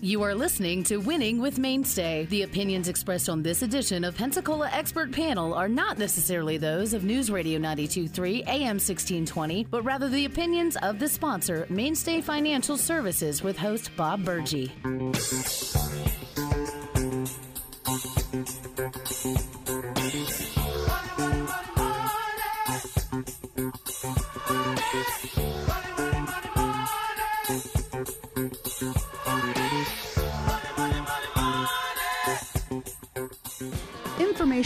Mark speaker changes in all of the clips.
Speaker 1: You are listening to Winning with Mainstay. The opinions expressed on this edition of Pensacola Expert Panel are not necessarily those of News Radio 923 AM 1620, but rather the opinions of the sponsor, Mainstay Financial Services, with host Bob Burgee.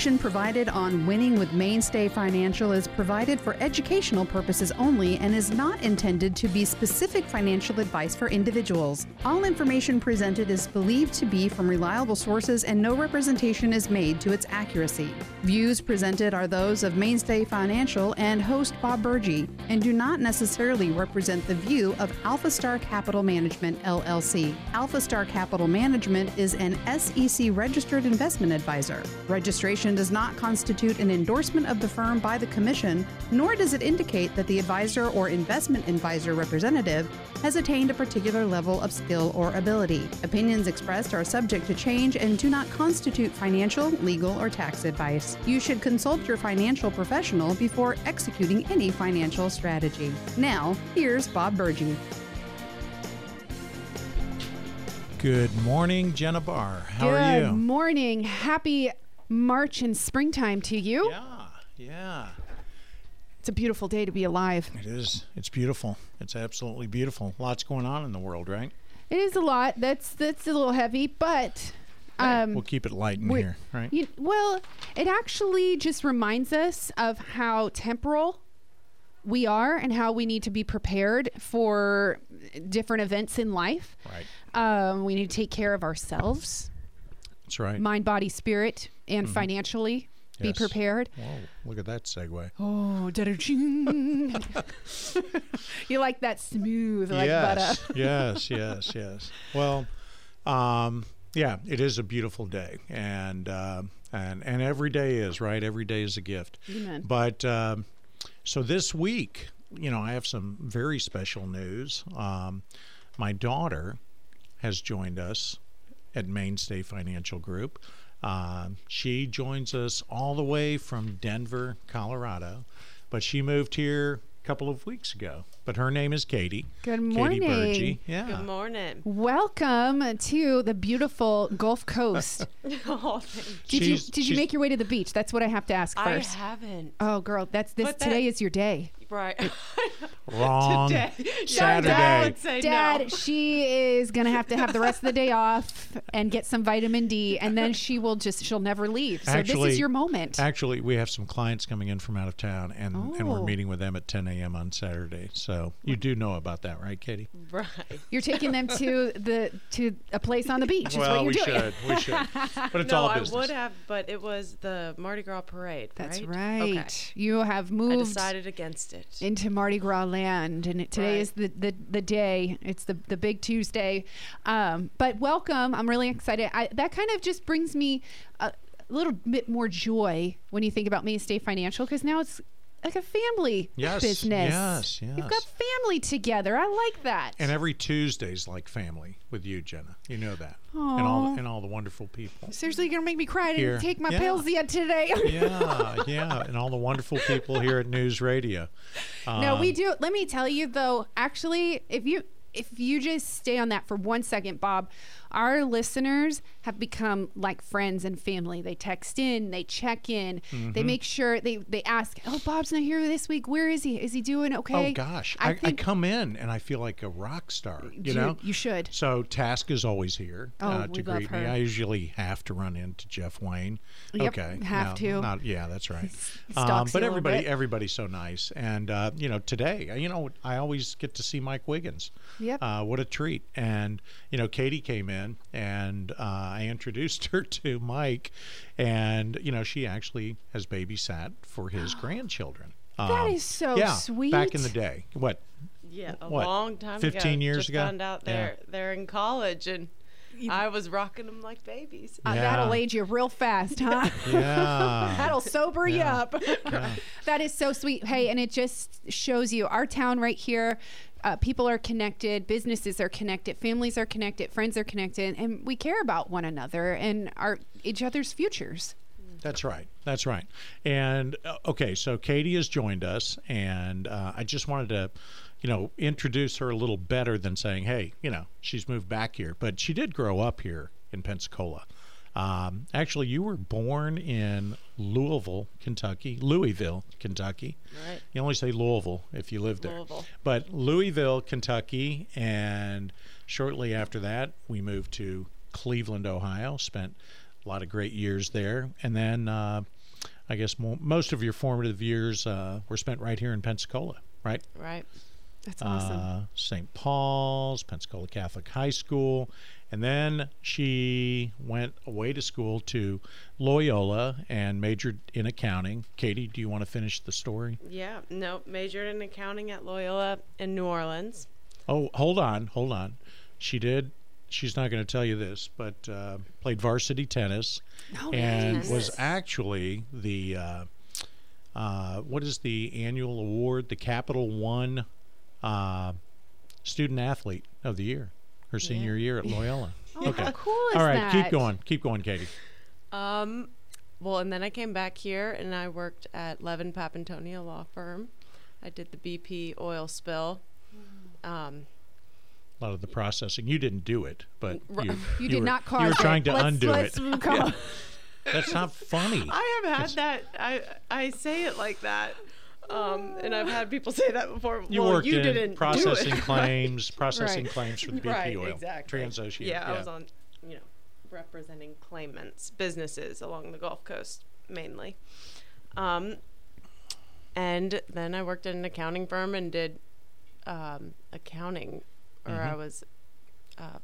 Speaker 2: Information provided on Winning with Mainstay Financial is provided for educational purposes only and is not intended to be specific financial advice for individuals. All information presented is believed to be from reliable sources and no representation is made to its accuracy. Views presented are those of Mainstay Financial and host Bob Burgee and do not necessarily represent the view of Alpha Star Capital Management LLC. Alpha Star Capital Management is an SEC registered investment advisor. Registration does not constitute an endorsement of the firm by the Commission, nor does it indicate that the advisor or investment advisor representative has attained a particular level of skill or ability. Opinions expressed are subject to change and do not constitute financial, legal, or tax advice. You should consult your financial professional before executing any financial strategy. Now, here's Bob Burgee.
Speaker 3: Good morning, Jenna Barr. How
Speaker 4: Good
Speaker 3: are you?
Speaker 4: Good morning. Happy March and springtime to you.
Speaker 3: Yeah, yeah.
Speaker 4: It's a beautiful day to be alive.
Speaker 3: It is. It's beautiful. It's absolutely beautiful. Lots going on in the world, right?
Speaker 4: It is a lot. That's that's a little heavy, but um,
Speaker 3: we'll keep it light in here, right?
Speaker 4: you, well, it actually just reminds us of how temporal we are and how we need to be prepared for different events in life.
Speaker 3: right.
Speaker 4: Um, we need to take care of ourselves,
Speaker 3: That's right.
Speaker 4: mind, body, spirit, and financially. Be
Speaker 3: Yes.
Speaker 4: prepared.
Speaker 3: Whoa, look at that segue.
Speaker 4: Oh, you like that smooth, like butter.
Speaker 3: yes, yes, yes, yes. Well, um, yeah, it is a beautiful day, and uh, and and every day is right. Every day is a gift.
Speaker 4: Amen.
Speaker 3: But um, so this week, you know, I have some very special news. Um, my daughter has joined us at Mainstay Financial Group. Uh, she joins us all the way from Denver, Colorado, but she moved here a couple of weeks ago. But her name is Katie.
Speaker 4: Good morning.
Speaker 3: Katie
Speaker 4: morning.
Speaker 3: Burgee. Yeah.
Speaker 5: Good morning.
Speaker 4: Welcome to the beautiful Gulf Coast.
Speaker 5: oh, thank
Speaker 4: Did you
Speaker 3: She's-
Speaker 4: did you
Speaker 3: she's-
Speaker 4: make your way to the beach? That's what I have to ask first.
Speaker 5: I
Speaker 4: first.
Speaker 5: haven't.
Speaker 4: Oh, girl, that's this
Speaker 5: But that-
Speaker 4: today is your day.
Speaker 5: Right.
Speaker 3: Wrong.
Speaker 5: Today.
Speaker 3: Saturday.
Speaker 5: Dad would say
Speaker 4: Dad,
Speaker 5: no.
Speaker 4: she is gonna have to have the rest of the day off and get some vitamin D, and then she will just she'll never leave. So this is your moment.
Speaker 3: Actually, we have some clients coming in from out of town, and, and we're
Speaker 4: Oh.
Speaker 3: meeting with them at 10 a.m. on Saturday. So you do know about that, right, Katie?
Speaker 5: Right.
Speaker 4: You're taking them to the to a place on the beach. Is
Speaker 3: well,
Speaker 4: what you're
Speaker 3: we
Speaker 4: doing.
Speaker 3: should. We should. But it's
Speaker 5: no,
Speaker 3: all
Speaker 5: I would have, but it was the Mardi Gras parade.
Speaker 4: That's
Speaker 5: right.
Speaker 4: right.
Speaker 5: Okay.
Speaker 4: You have moved.
Speaker 5: I
Speaker 4: moved
Speaker 5: decided against it.
Speaker 4: Into Mardi Gras land, and it, today
Speaker 5: Right.
Speaker 4: is the, the the day. It's the the big Tuesday. Um, but welcome. I'm really excited. I, that kind of just brings me a little bit more joy when you think about Mainstay Financial, because now it's like a family
Speaker 3: Yes,
Speaker 4: business.
Speaker 3: yes,
Speaker 4: You've got family together. I like that.
Speaker 3: And every Tuesday's like family with you, Jenna. You know that. And all and all the wonderful people.
Speaker 4: Seriously, you're gonna make me cry. I didn't take my
Speaker 3: Yeah.
Speaker 4: pills yet today.
Speaker 3: Yeah, yeah, and all the wonderful people here at News Radio.
Speaker 4: No, we
Speaker 3: Um,
Speaker 4: do. Let me tell you though, actually, if you if you just stay on that for one second, Bob, our listeners have become like friends and family. They text in, they check in,
Speaker 3: Mm-hmm.
Speaker 4: they make sure they they ask, "Oh, Bob's not here this week. Where is he? Is he doing okay?"
Speaker 3: Oh gosh, I, I,
Speaker 4: think
Speaker 3: come in and I feel like a rock star. You
Speaker 4: Dude,
Speaker 3: know,
Speaker 4: you should.
Speaker 3: So Task is always here
Speaker 4: Oh,
Speaker 3: uh,
Speaker 4: we
Speaker 3: to
Speaker 4: love
Speaker 3: greet me. I usually have to run into Jeff Wayne.
Speaker 4: Yep,
Speaker 3: okay,
Speaker 4: have
Speaker 3: no,
Speaker 4: to.
Speaker 3: Not, yeah, that's right. Um, but everybody, everybody's so nice, and uh, you know, today, uh, you know, I always get to see Mike Wiggins.
Speaker 4: Yep.
Speaker 3: Uh, what a treat! And you know, Katie came in, and uh, I introduced her to Mike, and you know, she actually has babysat for his grandchildren.
Speaker 4: That
Speaker 3: Um,
Speaker 4: is so
Speaker 3: yeah, Back in the day, what
Speaker 5: Yeah, a
Speaker 3: what,
Speaker 5: long time
Speaker 3: 15
Speaker 5: ago.
Speaker 3: years
Speaker 5: just
Speaker 3: ago?
Speaker 5: Found out they're they're in college and I was rocking them like babies.
Speaker 4: Uh,
Speaker 3: Yeah.
Speaker 4: That'll age you real fast, huh?
Speaker 3: Yeah.
Speaker 4: That'll sober you up.
Speaker 3: Yeah.
Speaker 4: that is so sweet. Hey, and it just shows you our town right here. Uh, people are connected, businesses are connected, families are connected, friends are connected, and we care about one another and our each other's futures.
Speaker 3: That's right. That's right. And uh, okay, so Katie has joined us, and uh, I just wanted to, you know, introduce her a little better than saying, hey, you know, she's moved back here, but she did grow up here in Pensacola. Um, actually, you were born in Louisville, Kentucky, Louisville, Kentucky.
Speaker 5: Right.
Speaker 3: You only say Louisville if you live there.
Speaker 5: Louisville.
Speaker 3: But Louisville, Kentucky, and shortly after that, we moved to Cleveland, Ohio. Spent a lot of great years there, and then uh, I guess mo- most of your formative years uh, were spent right here in Pensacola, right?
Speaker 5: Right.
Speaker 4: That's awesome.
Speaker 3: Uh, St. Paul's, Pensacola Catholic High School. And then she went away to school to Loyola and majored in accounting. Katie, do you want to finish the story?
Speaker 5: Yeah. No, majored in accounting at Loyola in New Orleans.
Speaker 3: Oh, hold on, hold on. She did. She's not going to tell you this, but uh, played varsity tennis
Speaker 4: Oh,
Speaker 3: and
Speaker 5: nice.
Speaker 3: was actually the uh, uh, what is the annual award? The Capital One uh, Student Athlete of the Year, her senior year at Loyola.
Speaker 4: Oh,
Speaker 3: okay.
Speaker 4: how cool is
Speaker 3: All right,
Speaker 4: that?
Speaker 3: keep going. Keep going, Katie.
Speaker 5: Um, well, and then I came back here and I worked at Levin Papantonio Law Firm. I did the BP oil spill. Um,
Speaker 3: A lot of the processing. You didn't do it, but
Speaker 5: Ru-
Speaker 3: you,
Speaker 4: You did
Speaker 3: were,
Speaker 4: not cause
Speaker 3: You were
Speaker 4: it.
Speaker 3: trying to
Speaker 4: let's,
Speaker 3: undo
Speaker 4: let's,
Speaker 3: it.
Speaker 4: Come on.
Speaker 3: That's not funny.
Speaker 5: I have had
Speaker 3: It's-
Speaker 5: that. I I say it like that, um, and I've had people say that before.
Speaker 3: You
Speaker 5: well,
Speaker 3: worked
Speaker 5: you
Speaker 3: in
Speaker 5: didn't
Speaker 3: processing claims, processing
Speaker 4: Right.
Speaker 3: claims for the BP
Speaker 5: right,
Speaker 3: oil.
Speaker 5: exactly.
Speaker 3: Transocean.
Speaker 5: Yeah, I was on, you know, representing claimants, businesses along the Gulf Coast mainly. Um, and then I worked at an accounting firm and did um, accounting, or
Speaker 3: Mm-hmm.
Speaker 5: I was uh,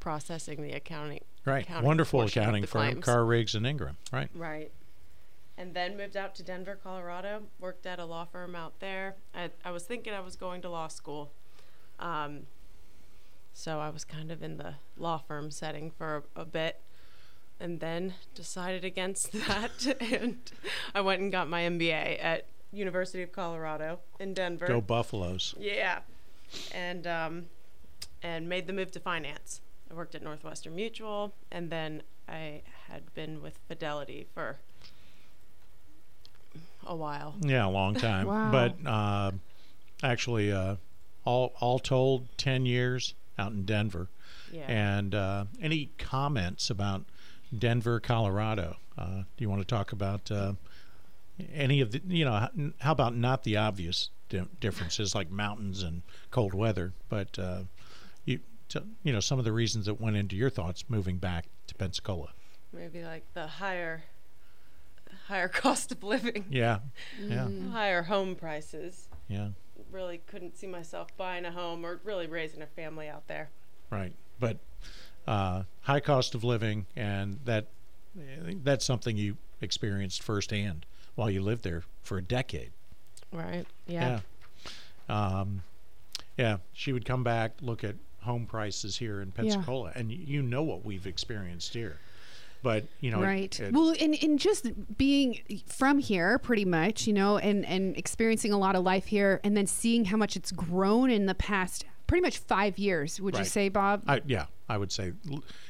Speaker 5: processing the accounting.
Speaker 3: Right.
Speaker 5: accounting
Speaker 3: Wonderful accounting firm,
Speaker 5: claims.
Speaker 3: Carr Riggs and Ingram. Right.
Speaker 5: Right. And then moved out to Denver, Colorado. Worked at a law firm out there. I, I was thinking I was going to law school. Um, so I was kind of in the law firm setting for a, a bit. And then decided against that. and I went and got my MBA at University of Colorado in Denver.
Speaker 3: Go Buffaloes.
Speaker 5: Yeah, and um, and made the move to finance. I worked at Northwestern Mutual, and then I had been with Fidelity for a while.
Speaker 3: Yeah, a long time.
Speaker 4: Wow.
Speaker 3: But uh, actually, uh, all all told, ten years out in Denver.
Speaker 5: Yeah.
Speaker 3: And uh, any comments about Denver, Colorado? Uh, do you want to talk about uh, any of the? You know, how about not the obvious di- differences like mountains and cold weather, but uh, you t- you know some of the reasons that went into your thoughts moving back to Pensacola.
Speaker 5: Maybe like the higher higher cost of living,
Speaker 3: Yeah, yeah,
Speaker 5: higher home prices.
Speaker 3: yeah.
Speaker 5: Really couldn't see myself buying a home or really raising a family out there.
Speaker 3: Right, but uh, high cost of living, and that that's something you experienced firsthand while you lived there for a decade.
Speaker 5: Right.
Speaker 3: Yeah. Um, yeah, she would come back, look at home prices here in Pensacola, and you know what we've experienced here. But you know,
Speaker 4: right.
Speaker 3: it-
Speaker 4: well and, and just being from here pretty much you know and and experiencing a lot of life here and then seeing how much it's grown in the past pretty much five years would you say bob?
Speaker 3: I, yeah, I would say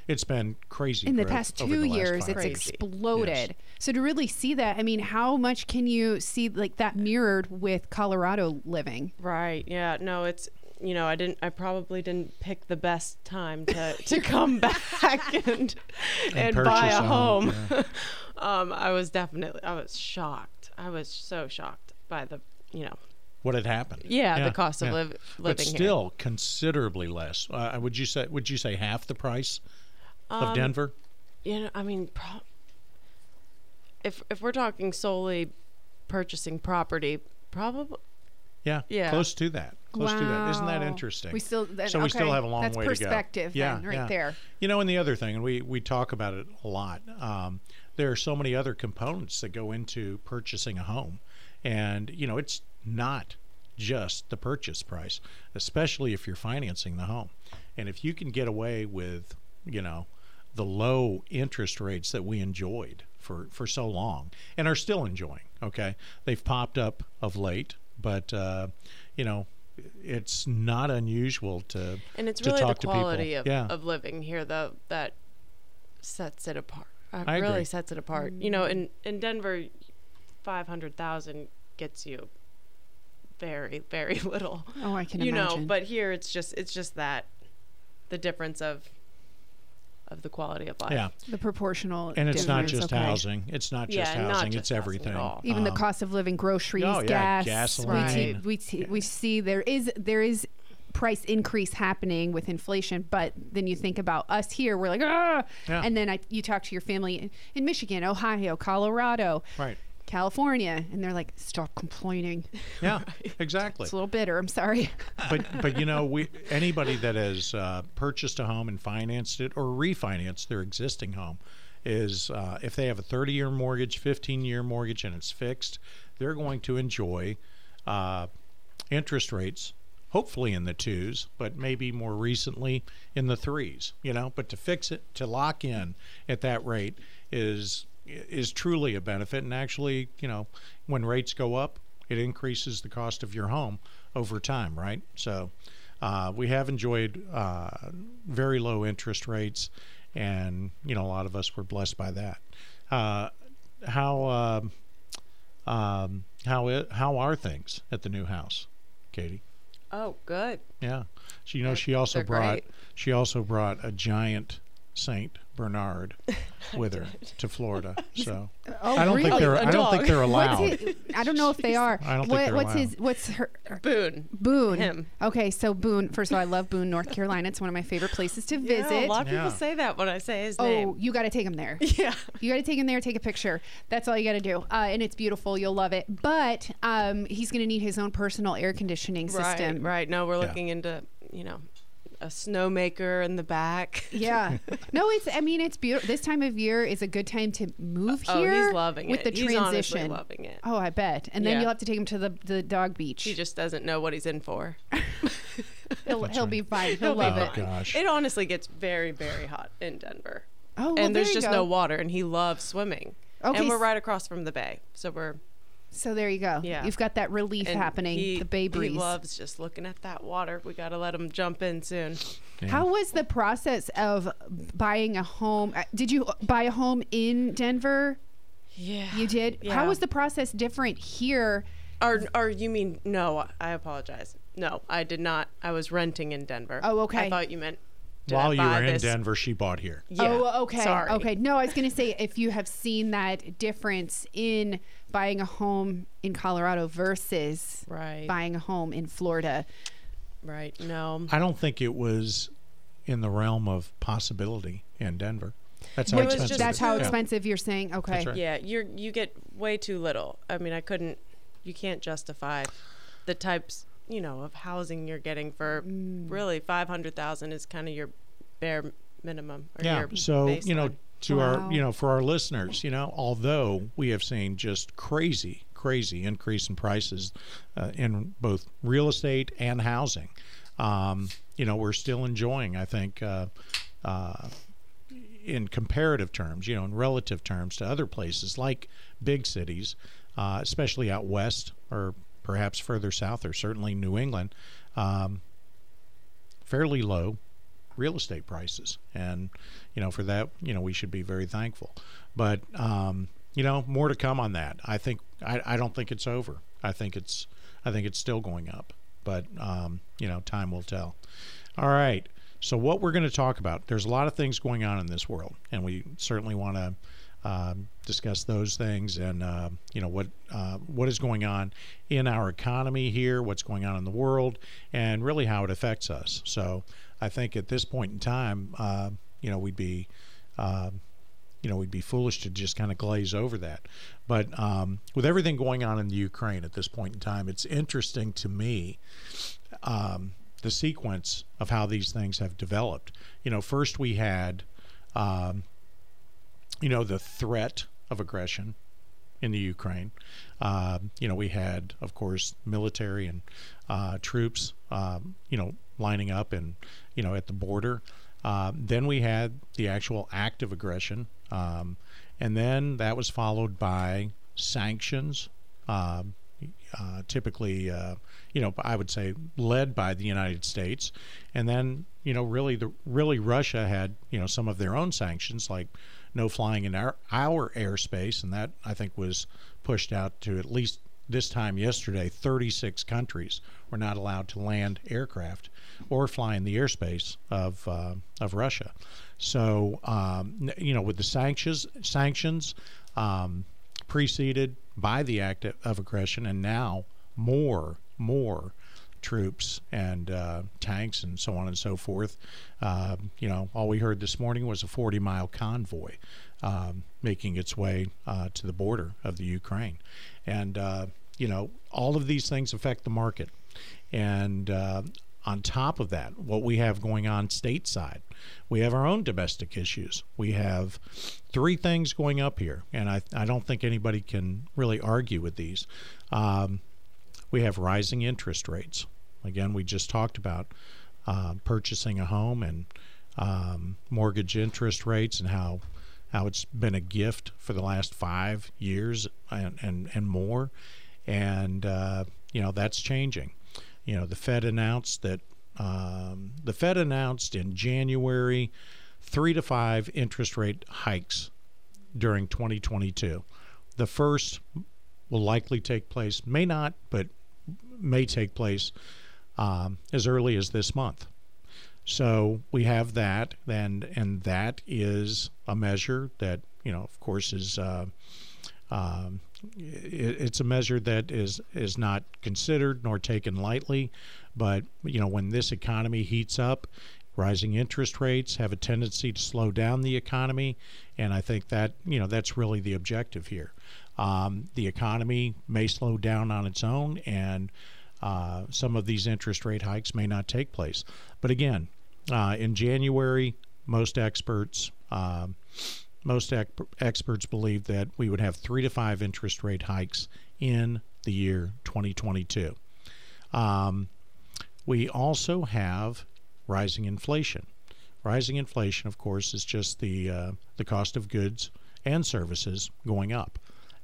Speaker 3: it's been crazy
Speaker 4: in the past two
Speaker 3: the
Speaker 4: years it's
Speaker 3: years.
Speaker 4: exploded. So to really see that i mean how much can you see like that mirrored with colorado living?
Speaker 5: Right. Yeah. No, it's you know I didn't. I probably didn't pick the best time to to come back and and, buy a
Speaker 3: home,
Speaker 5: home. um, I was definitely. I was shocked. I was so shocked by the you know
Speaker 3: What had happened?
Speaker 5: yeah, the cost of
Speaker 3: yeah.
Speaker 5: live,
Speaker 3: but
Speaker 5: living
Speaker 3: still considerably less. Uh, would you say? Would you say half the price
Speaker 5: here.
Speaker 3: of
Speaker 5: Um,
Speaker 3: Denver?
Speaker 5: You know, I mean, pro- if if we're talking solely purchasing property, probably
Speaker 3: Yeah,
Speaker 5: yeah.
Speaker 3: close to that. Close to that. Isn't that interesting?
Speaker 4: we still then,
Speaker 3: so we still have a long
Speaker 4: that's
Speaker 3: way
Speaker 4: perspective
Speaker 3: to go. Perspective, Yeah,
Speaker 4: then, right
Speaker 3: yeah.
Speaker 4: there
Speaker 3: You know, and the other thing, and we we talk about it a lot. Um, there are so many other components that go into purchasing a home, and you know, it's not just the purchase price, especially if you're financing the home. And if you can get away with you know, the low interest rates that we enjoyed for, for so long and are still enjoying. Okay. They've popped up of late, but, uh, you know, it's not unusual to
Speaker 5: And it's
Speaker 3: to
Speaker 5: really the
Speaker 3: talk to people.
Speaker 5: quality of,
Speaker 3: Yeah.
Speaker 5: of living here, though, that sets it apart. Uh,
Speaker 3: I
Speaker 5: really
Speaker 3: agree.
Speaker 5: sets it apart. You know, in, in Denver, 500,000 gets you very, very little.
Speaker 4: Oh, I can
Speaker 5: you
Speaker 4: imagine.
Speaker 5: know, but here it's just it's just that the difference of of the quality of life.
Speaker 3: yeah.
Speaker 4: the proportional.
Speaker 3: And it's not just
Speaker 4: okay.
Speaker 3: housing. It's not just
Speaker 5: Yeah, not
Speaker 3: housing.
Speaker 5: just
Speaker 3: it's everything.
Speaker 5: all.
Speaker 4: Even the
Speaker 3: Um,
Speaker 4: cost of living, groceries,
Speaker 3: oh, yeah,
Speaker 4: gas,
Speaker 3: gasoline.
Speaker 4: We, see,
Speaker 5: Right.
Speaker 4: we see we see there is there is price increase happening with inflation, but then you think about us here, we're like ah,
Speaker 3: Yeah.
Speaker 4: and then I, you talk to your family in, in Michigan, Ohio, Colorado,
Speaker 3: Right.
Speaker 4: California, and they're like, stop complaining.
Speaker 3: Yeah. Exactly.
Speaker 4: It's a little bitter. I'm sorry.
Speaker 3: but but you know we anybody that has uh, purchased a home and financed it or refinanced their existing home is uh, if they have a 30 year mortgage 15 year mortgage and it's fixed they're going to enjoy uh, interest rates hopefully in the twos but maybe more recently in the threes you know but to fix it to lock in at that rate is is truly a benefit and actually you know when rates go up it increases the cost of your home over time, right? So uh, we have enjoyed uh, very low interest rates, and you know a lot of us were blessed by that. Uh, how um um, how it, how are things at the new house, Katie?
Speaker 5: Oh, good.
Speaker 3: Yeah, she you know she also
Speaker 5: they're
Speaker 3: brought
Speaker 5: great.
Speaker 3: she also brought a giant Saint Bernard with her to Florida. So
Speaker 4: Oh,
Speaker 3: I don't think they're I don't think they're
Speaker 4: What's
Speaker 3: allowed.
Speaker 4: his, I don't know if they are.
Speaker 3: I don't think
Speaker 4: What-
Speaker 3: they're
Speaker 4: what's
Speaker 3: allowed.
Speaker 4: his? What's her?
Speaker 5: Boone.
Speaker 4: Boone.
Speaker 5: Him.
Speaker 4: Okay, so Boone. First of all, I love Boone, North Carolina. It's one of my favorite places to visit.
Speaker 5: Yeah, a lot of
Speaker 3: Yeah.
Speaker 5: people say that when I say his
Speaker 4: oh,
Speaker 5: name.
Speaker 4: you got to take him there.
Speaker 5: Yeah.
Speaker 4: You got to take him there, take a picture. That's all you got to do. Uh, and it's beautiful. You'll love it. But um, he's going to need his own personal air conditioning system.
Speaker 5: Right, right. No, we're
Speaker 3: Yeah.
Speaker 5: looking into, you know, a snowmaker in the back.
Speaker 4: Yeah. no, it's, I mean, it's beautiful. This time of year is a good time to move
Speaker 5: Oh,
Speaker 4: here.
Speaker 5: Oh, he's loving
Speaker 4: with
Speaker 5: it.
Speaker 4: the
Speaker 5: He's honestly
Speaker 4: transition.
Speaker 5: loving it.
Speaker 4: Oh, I bet. And then
Speaker 5: Yeah.
Speaker 4: you'll have to take him to the, the dog beach.
Speaker 5: He just doesn't know what he's in for.
Speaker 4: he'll
Speaker 3: That's
Speaker 4: he'll
Speaker 3: right.
Speaker 4: be fine. He'll,
Speaker 5: He'll
Speaker 4: love
Speaker 3: Oh,
Speaker 4: it.
Speaker 3: gosh.
Speaker 5: It honestly gets very, very hot in Denver.
Speaker 4: Oh, well,
Speaker 5: and
Speaker 4: there
Speaker 5: there's
Speaker 4: you
Speaker 5: just
Speaker 4: go.
Speaker 5: no water, and he loves swimming.
Speaker 4: Okay,
Speaker 5: and we're right across from the bay, so we're
Speaker 4: So there you go.
Speaker 5: Yeah.
Speaker 4: You've got that relief
Speaker 5: and
Speaker 4: happening.
Speaker 5: He,
Speaker 4: the bay breeze.
Speaker 5: He loves just looking at that water. We got to let him jump in soon.
Speaker 3: Yeah.
Speaker 4: How was the process of buying a home? Uh, Did you buy a home in Denver?
Speaker 5: Yeah.
Speaker 4: You did.
Speaker 5: Yeah.
Speaker 4: How was the process different here?
Speaker 5: Or, or you mean no? I apologize. No, I did not. I was renting in Denver.
Speaker 4: Oh, okay.
Speaker 5: I thought you meant did
Speaker 3: While you
Speaker 5: buy
Speaker 3: were in
Speaker 5: this-
Speaker 3: Denver, she bought here.
Speaker 5: Yeah.
Speaker 4: Oh, okay.
Speaker 5: Sorry.
Speaker 4: Okay. No, I was going to say if you have seen that difference in buying a home in Colorado versus
Speaker 5: Right.
Speaker 4: buying a home in Florida.
Speaker 5: Right. No.
Speaker 3: I don't think it was in the realm of possibility in Denver. That's how
Speaker 5: It was
Speaker 3: expensive.
Speaker 5: just
Speaker 4: That's
Speaker 3: is.
Speaker 4: how
Speaker 3: Yeah.
Speaker 4: expensive you're saying. Okay.
Speaker 3: Right.
Speaker 5: Yeah, you're you get way too little. I mean, I couldn't. You can't justify the types, you know, of housing you're getting for
Speaker 3: Mm.
Speaker 5: really five hundred thousand is kind of your bare minimum. Or
Speaker 3: Yeah.
Speaker 5: Your
Speaker 3: So you know,
Speaker 5: baseline.
Speaker 3: To
Speaker 4: Wow.
Speaker 3: our you know, for our listeners, you know, although we have seen just crazy, crazy increase in prices uh, in both real estate and housing, um, you know, we're still enjoying. I think. Uh, uh, in comparative terms, you know, in relative terms to other places like big cities, uh, especially out west or perhaps further south or certainly New England, um, fairly low real estate prices. And, you know, for that, you know, we should be very thankful. But, um, you know, more to come on that. I think, I, I don't think it's over. I think it's, I think it's still going up. But, um, you know, time will tell. All right. So, what we're going to talk about, there's a lot of things going on in this world, and we certainly want to um, discuss those things and uh, you know what uh, what is going on in our economy here, what's going on in the world, and really how it affects us. So, I think at this point in time, uh, you know, we'd be uh, you know, we'd be foolish to just kind of glaze over that. But um, with everything going on in the Ukraine at this point in time, it's interesting to me um, the sequence of how these things have developed. You know, first we had, um, you know, the threat of aggression in the Ukraine. Um, you know, we had, of course, military and uh, troops, um, you know, lining up and, you know, at the border. Uh, then we had the actual act of aggression, um, and then that was followed by sanctions. Um, uh, typically, uh, you know, I would say led by the United States, and then you know, really, the really Russia had you know some of their own sanctions, like no flying in our our airspace, and that I think was pushed out to at least this time yesterday, 36 countries were not allowed to land aircraft or fly in the airspace of uh, of Russia. So um, you know, with the sanctions sanctions um, preceded by the act of aggression, and now more more troops and uh, tanks and so on and so forth. Uh, you know, all we heard this morning was a 40 mile convoy um, making its way uh, to the border of the Ukraine. And, uh, you know, all of these things affect the market. And uh, on top of that, what we have going on stateside, we have our own domestic issues. We have three things going up here, and I, I don't think anybody can really argue with these. Um, we have rising interest rates. Again, we just talked about uh, purchasing a home and um, mortgage interest rates and how how it's been a gift for the last five years and and, and more, and uh, you know that's changing. You know, the Fed announced that um, the Fed announced in January three to five interest rate hikes during 2022. The first will likely take place, may not, but may take place um, as early as this month. So we have that, and and that is a measure that you know, of course, is uh, um, it's a measure that is is not considered nor taken lightly. But you know, when this economy heats up, rising interest rates have a tendency to slow down the economy, and I think that you know that's really the objective here. Um, the economy may slow down on its own, and uh, some of these interest rate hikes may not take place. But again, uh, in January, most experts uh, most experts believe that we would have three to five interest rate hikes in the year 2022. Um, we also have rising inflation. Rising inflation, of course, is just the uh, the cost of goods and services going up,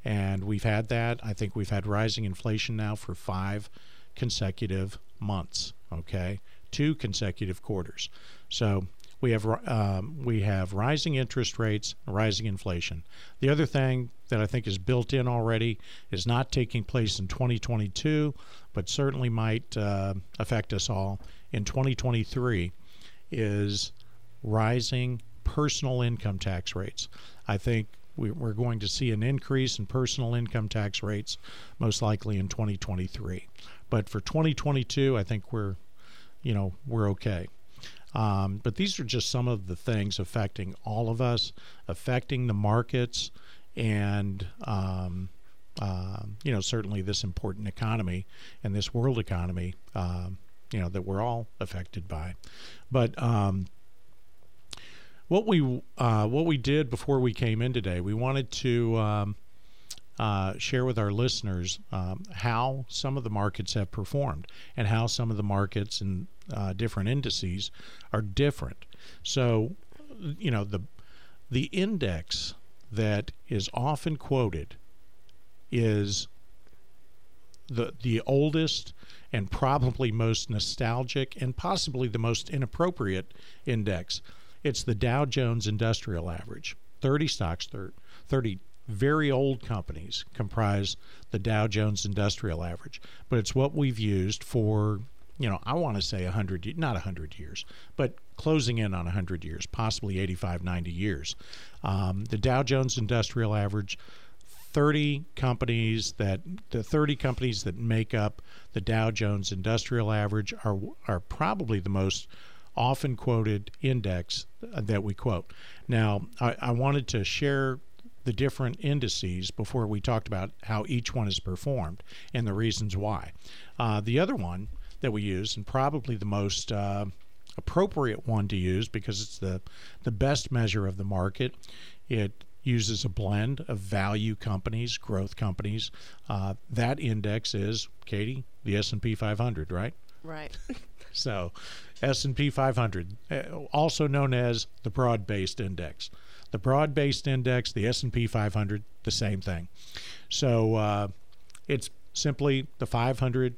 Speaker 3: and we've had that. I think we've had rising inflation now for five consecutive months. Okay, two consecutive quarters. So we have um, we have rising interest rates, rising inflation. The other thing that I think is built in already is not taking place in 2022, but certainly might uh, affect us all in 2023, is rising personal income tax rates. I think we're going to see an increase in personal income tax rates, most likely in 2023. But for 2022, I think we're, you know, we're okay. Um, but these are just some of the things affecting all of us, affecting the markets, and um, uh, you know certainly this important economy and this world economy, uh, you know that we're all affected by. But um, what we uh, what we did before we came in today, we wanted to um, uh, share with our listeners um, how some of the markets have performed and how some of the markets and uh, different indices are different. So, you know, the the index that is often quoted is the the oldest and probably most nostalgic and possibly the most inappropriate index. It's the Dow Jones Industrial Average. 30 stocks, 30 very old companies comprise the Dow Jones Industrial Average, but it's what we've used for, you know, I want to say 100, not 100 years, but closing in on 100 years, possibly 85, 90 years. Um, the Dow Jones Industrial Average, 30 companies that the 30 companies that make up the Dow Jones Industrial Average are are probably the most often quoted index that we quote. Now, I, I wanted to share the different indices before we talked about how each one is performed and the reasons why. Uh, the other one that we use, and probably the most uh, appropriate one to use because it's the, the best measure of the market, it uses a blend of value companies, growth companies. Uh, that index is, Katie, the S&P 500, right?
Speaker 5: Right.
Speaker 3: So, S&P 500, uh, also known as the broad-based index. The broad-based index, the S&P 500, the same thing. So, uh, it's simply the 500,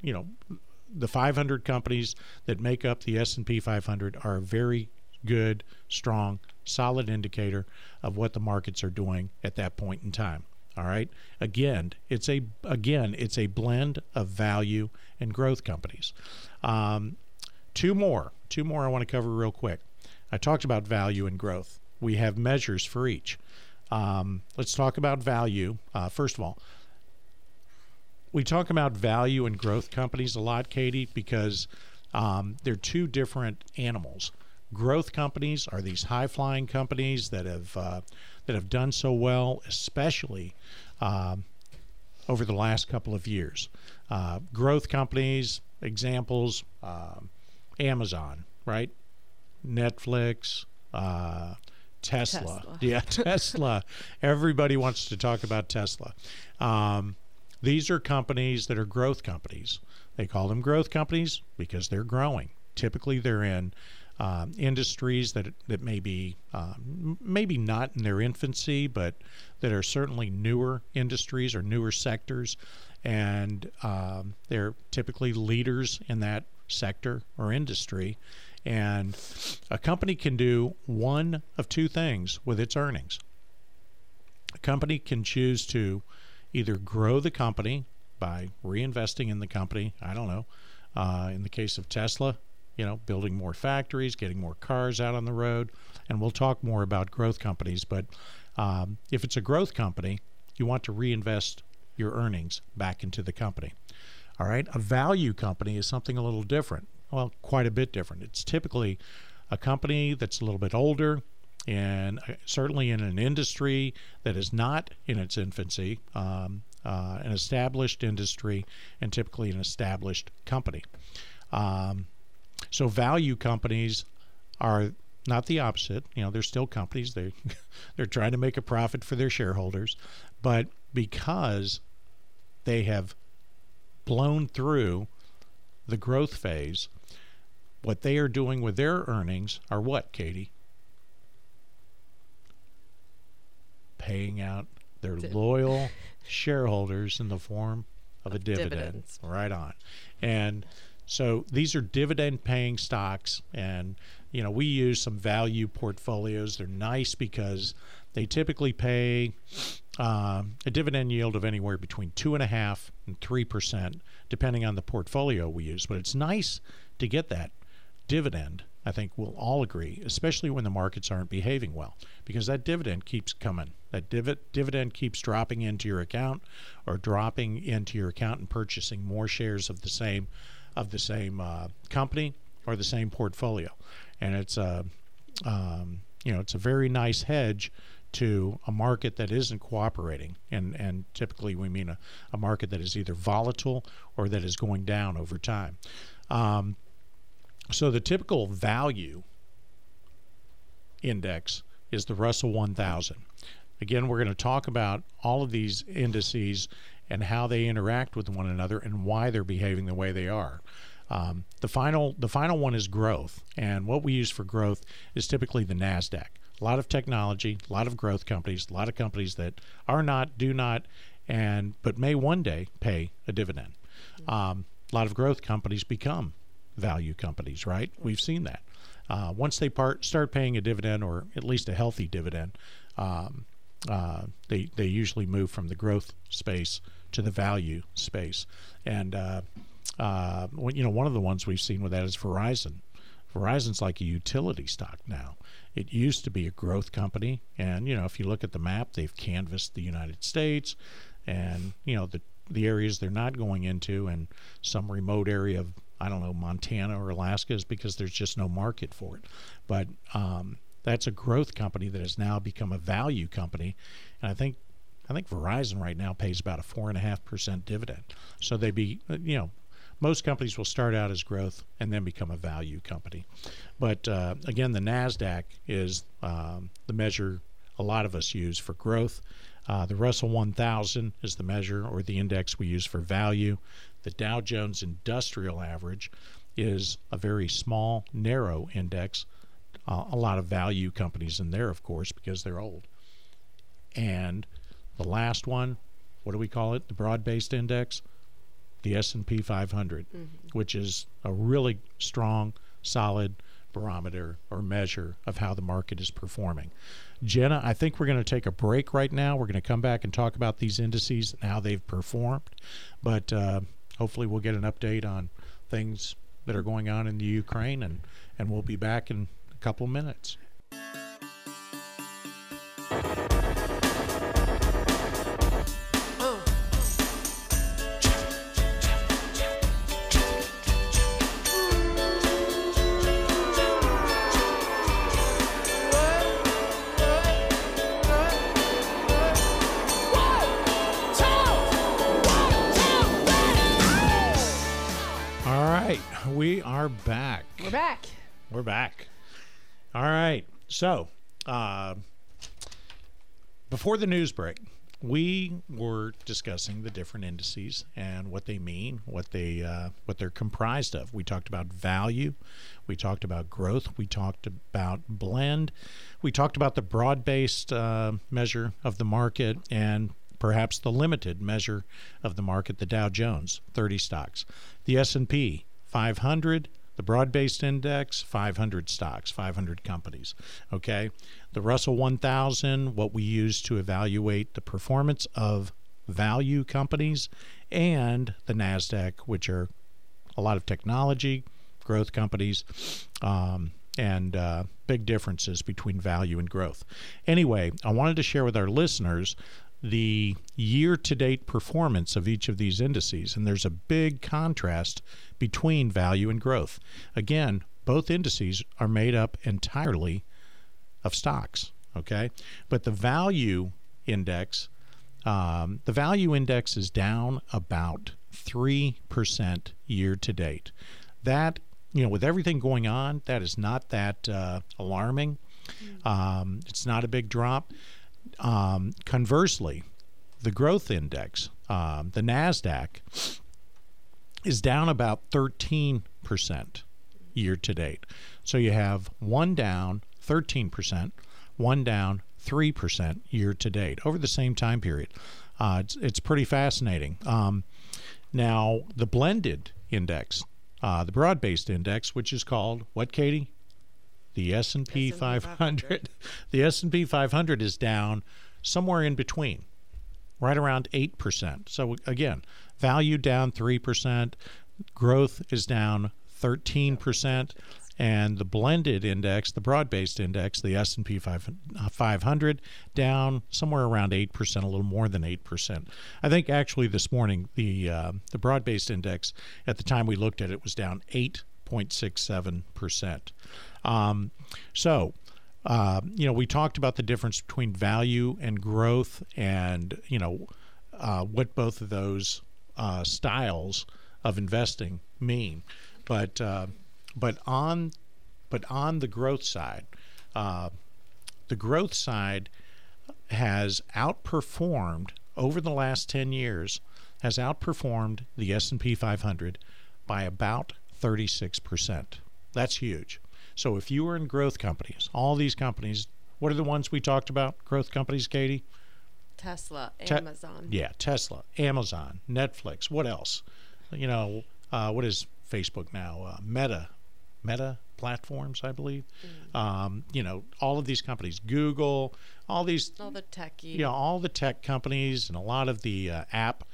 Speaker 3: you know, the 500 companies that make up the S&P 500 are a very good, strong, solid indicator of what the markets are doing at that point in time. All right. Again, it's a again it's a blend of value and growth companies. Um, two more, two more I want to cover real quick. I talked about value and growth. We have measures for each. Um, let's talk about value. Uh, first of all, we talk about value and growth companies a lot, Katie, because um, they're two different animals. Growth companies are these high-flying companies that have uh, that have done so well, especially um, over the last couple of years. Uh, growth companies, examples, um, Amazon, right? Netflix, uh, Tesla.
Speaker 5: Tesla.
Speaker 3: Yeah, Tesla. Everybody wants to talk about Tesla. Um, these are companies that are growth companies. They call them growth companies because they're growing. Typically, they're in um, industries that that may be um, maybe not in their infancy, but that are certainly newer industries or newer sectors, and um, they're typically leaders in that sector or industry. And a company can do one of two things with its earnings. A company can choose to either grow the company by reinvesting in the company. I don't know. Uh, in the case of Tesla, you know, building more factories, getting more cars out on the road, and we'll talk more about growth companies. But um, if it's a growth company, you want to reinvest your earnings back into the company. All right, a value company is something a little different. Well, quite a bit different. It's typically a company that's a little bit older, and uh, certainly in an industry that is not in its infancy, um, uh, an established industry, and typically an established company. Um, so value companies are not the opposite. You know, they're still companies. They they're trying to make a profit for their shareholders, but because they have blown through the growth phase, what they are doing with their earnings are what, Katie? Paying out their loyal shareholders in the form of a dividend.
Speaker 5: Dividends.
Speaker 3: Right on. And so these are dividend paying stocks and you know we use some value portfolios. They're nice because they typically pay um, a dividend yield of anywhere between two and a half and three percent, depending on the portfolio we use. But it's nice to get that dividend. I think we'll all agree, especially when the markets aren't behaving well, because that dividend keeps coming. That div- dividend keeps dropping into your account, or dropping into your account and purchasing more shares of the same of the same uh, company or the same portfolio, and it's a um, you know it's a very nice hedge to a market that isn't cooperating, and and typically we mean a, a market that is either volatile or that is going down over time. Um, so the typical value index is the Russell 1000. Again, we're going to talk about all of these indices and how they interact with one another and why they're behaving the way they are. Um, the final the final one is growth, and what we use for growth is typically the Nasdaq. A lot of technology, a lot of growth companies, a lot of companies that are not, do not, and but may one day pay a dividend. Um, a lot of growth companies become value companies, right? We've seen that. Uh, once they part, start paying a dividend or at least a healthy dividend, um, uh, they they usually move from the growth space to the value space. And uh, uh, you know, one of the ones we've seen with that is Verizon. Verizon's like a utility stock now. It used to be a growth company, and you know, if you look at the map, they've canvassed the United States, and you know the the areas they're not going into, and some remote area of I don't know Montana or Alaska is because there's just no market for it. But um, that's a growth company that has now become a value company, and I think I think Verizon right now pays about a four and a half percent dividend. So they be you know most companies will start out as growth and then become a value company. But uh, again, the NASDAQ is um, the measure a lot of us use for growth. Uh, the Russell 1000 is the measure or the index we use for value. The Dow Jones Industrial Average is a very small, narrow index. Uh, a lot of value companies in there, of course, because they're old. And the last one, what do we call it? The broad-based index, the S&P 500, mm-hmm. which is a really strong, solid barometer or measure of how the market is performing. Jenna, I think we're going to take a break right now. We're going to come back and talk about these indices and how they've performed. But uh, hopefully, we'll get an update on things that are going on in the Ukraine, and, and we'll be back in a couple minutes. Are back.
Speaker 4: We're back.
Speaker 3: We're back. All right. So, uh, before the news break, we were discussing the different indices and what they mean, what they uh, what they're comprised of. We talked about value, we talked about growth, we talked about blend, we talked about the broad-based uh, measure of the market, and perhaps the limited measure of the market, the Dow Jones 30 stocks, the S&P 500, the broad based index, 500 stocks, 500 companies. Okay. The Russell 1000, what we use to evaluate the performance of value companies, and the NASDAQ, which are a lot of technology, growth companies, um, and uh, big differences between value and growth. Anyway, I wanted to share with our listeners the year to date performance of each of these indices, and there's a big contrast between value and growth. Again, both indices are made up entirely of stocks, okay? But the value index, um, the value index is down about 3% year to date. That, you know, with everything going on, that is not that uh, alarming. Mm. Um, it's not a big drop. Um, conversely, the growth index, um, the NASDAQ, is down about 13% year to date. So you have one down 13%, one down 3% year to date over the same time period. Uh, it's, it's pretty fascinating. Um, now, the blended index, uh, the broad-based index, which is called what, Katie? The S&P, 500. 500. the S&P 500 is down somewhere in between, right around 8%. So again, value down 3%, growth is down 13%, and the blended index, the broad-based index, the S&P 500 down somewhere around 8%, a little more than 8%. I think actually this morning the uh, the broad-based index at the time we looked at it was down 8.67%. Um, so, uh, you know, we talked about the difference between value and growth, and you know, uh, what both of those uh, styles of investing mean. But uh, but on but on the growth side, uh, the growth side has outperformed over the last 10 years has outperformed the S&P 500 by about 36%. That's huge. So if you are in growth companies, all these companies, what are the ones we talked about? Growth companies, Katie?
Speaker 5: Tesla, Amazon.
Speaker 3: Yeah, Tesla, Amazon, Netflix. What else? You know, uh, what is Facebook now? Uh, Meta, Meta platforms, I believe. Mm. Um, you know, all of these companies, Google, all these,
Speaker 5: all the tech,
Speaker 3: you know, all the tech companies, and a lot of the uh, app.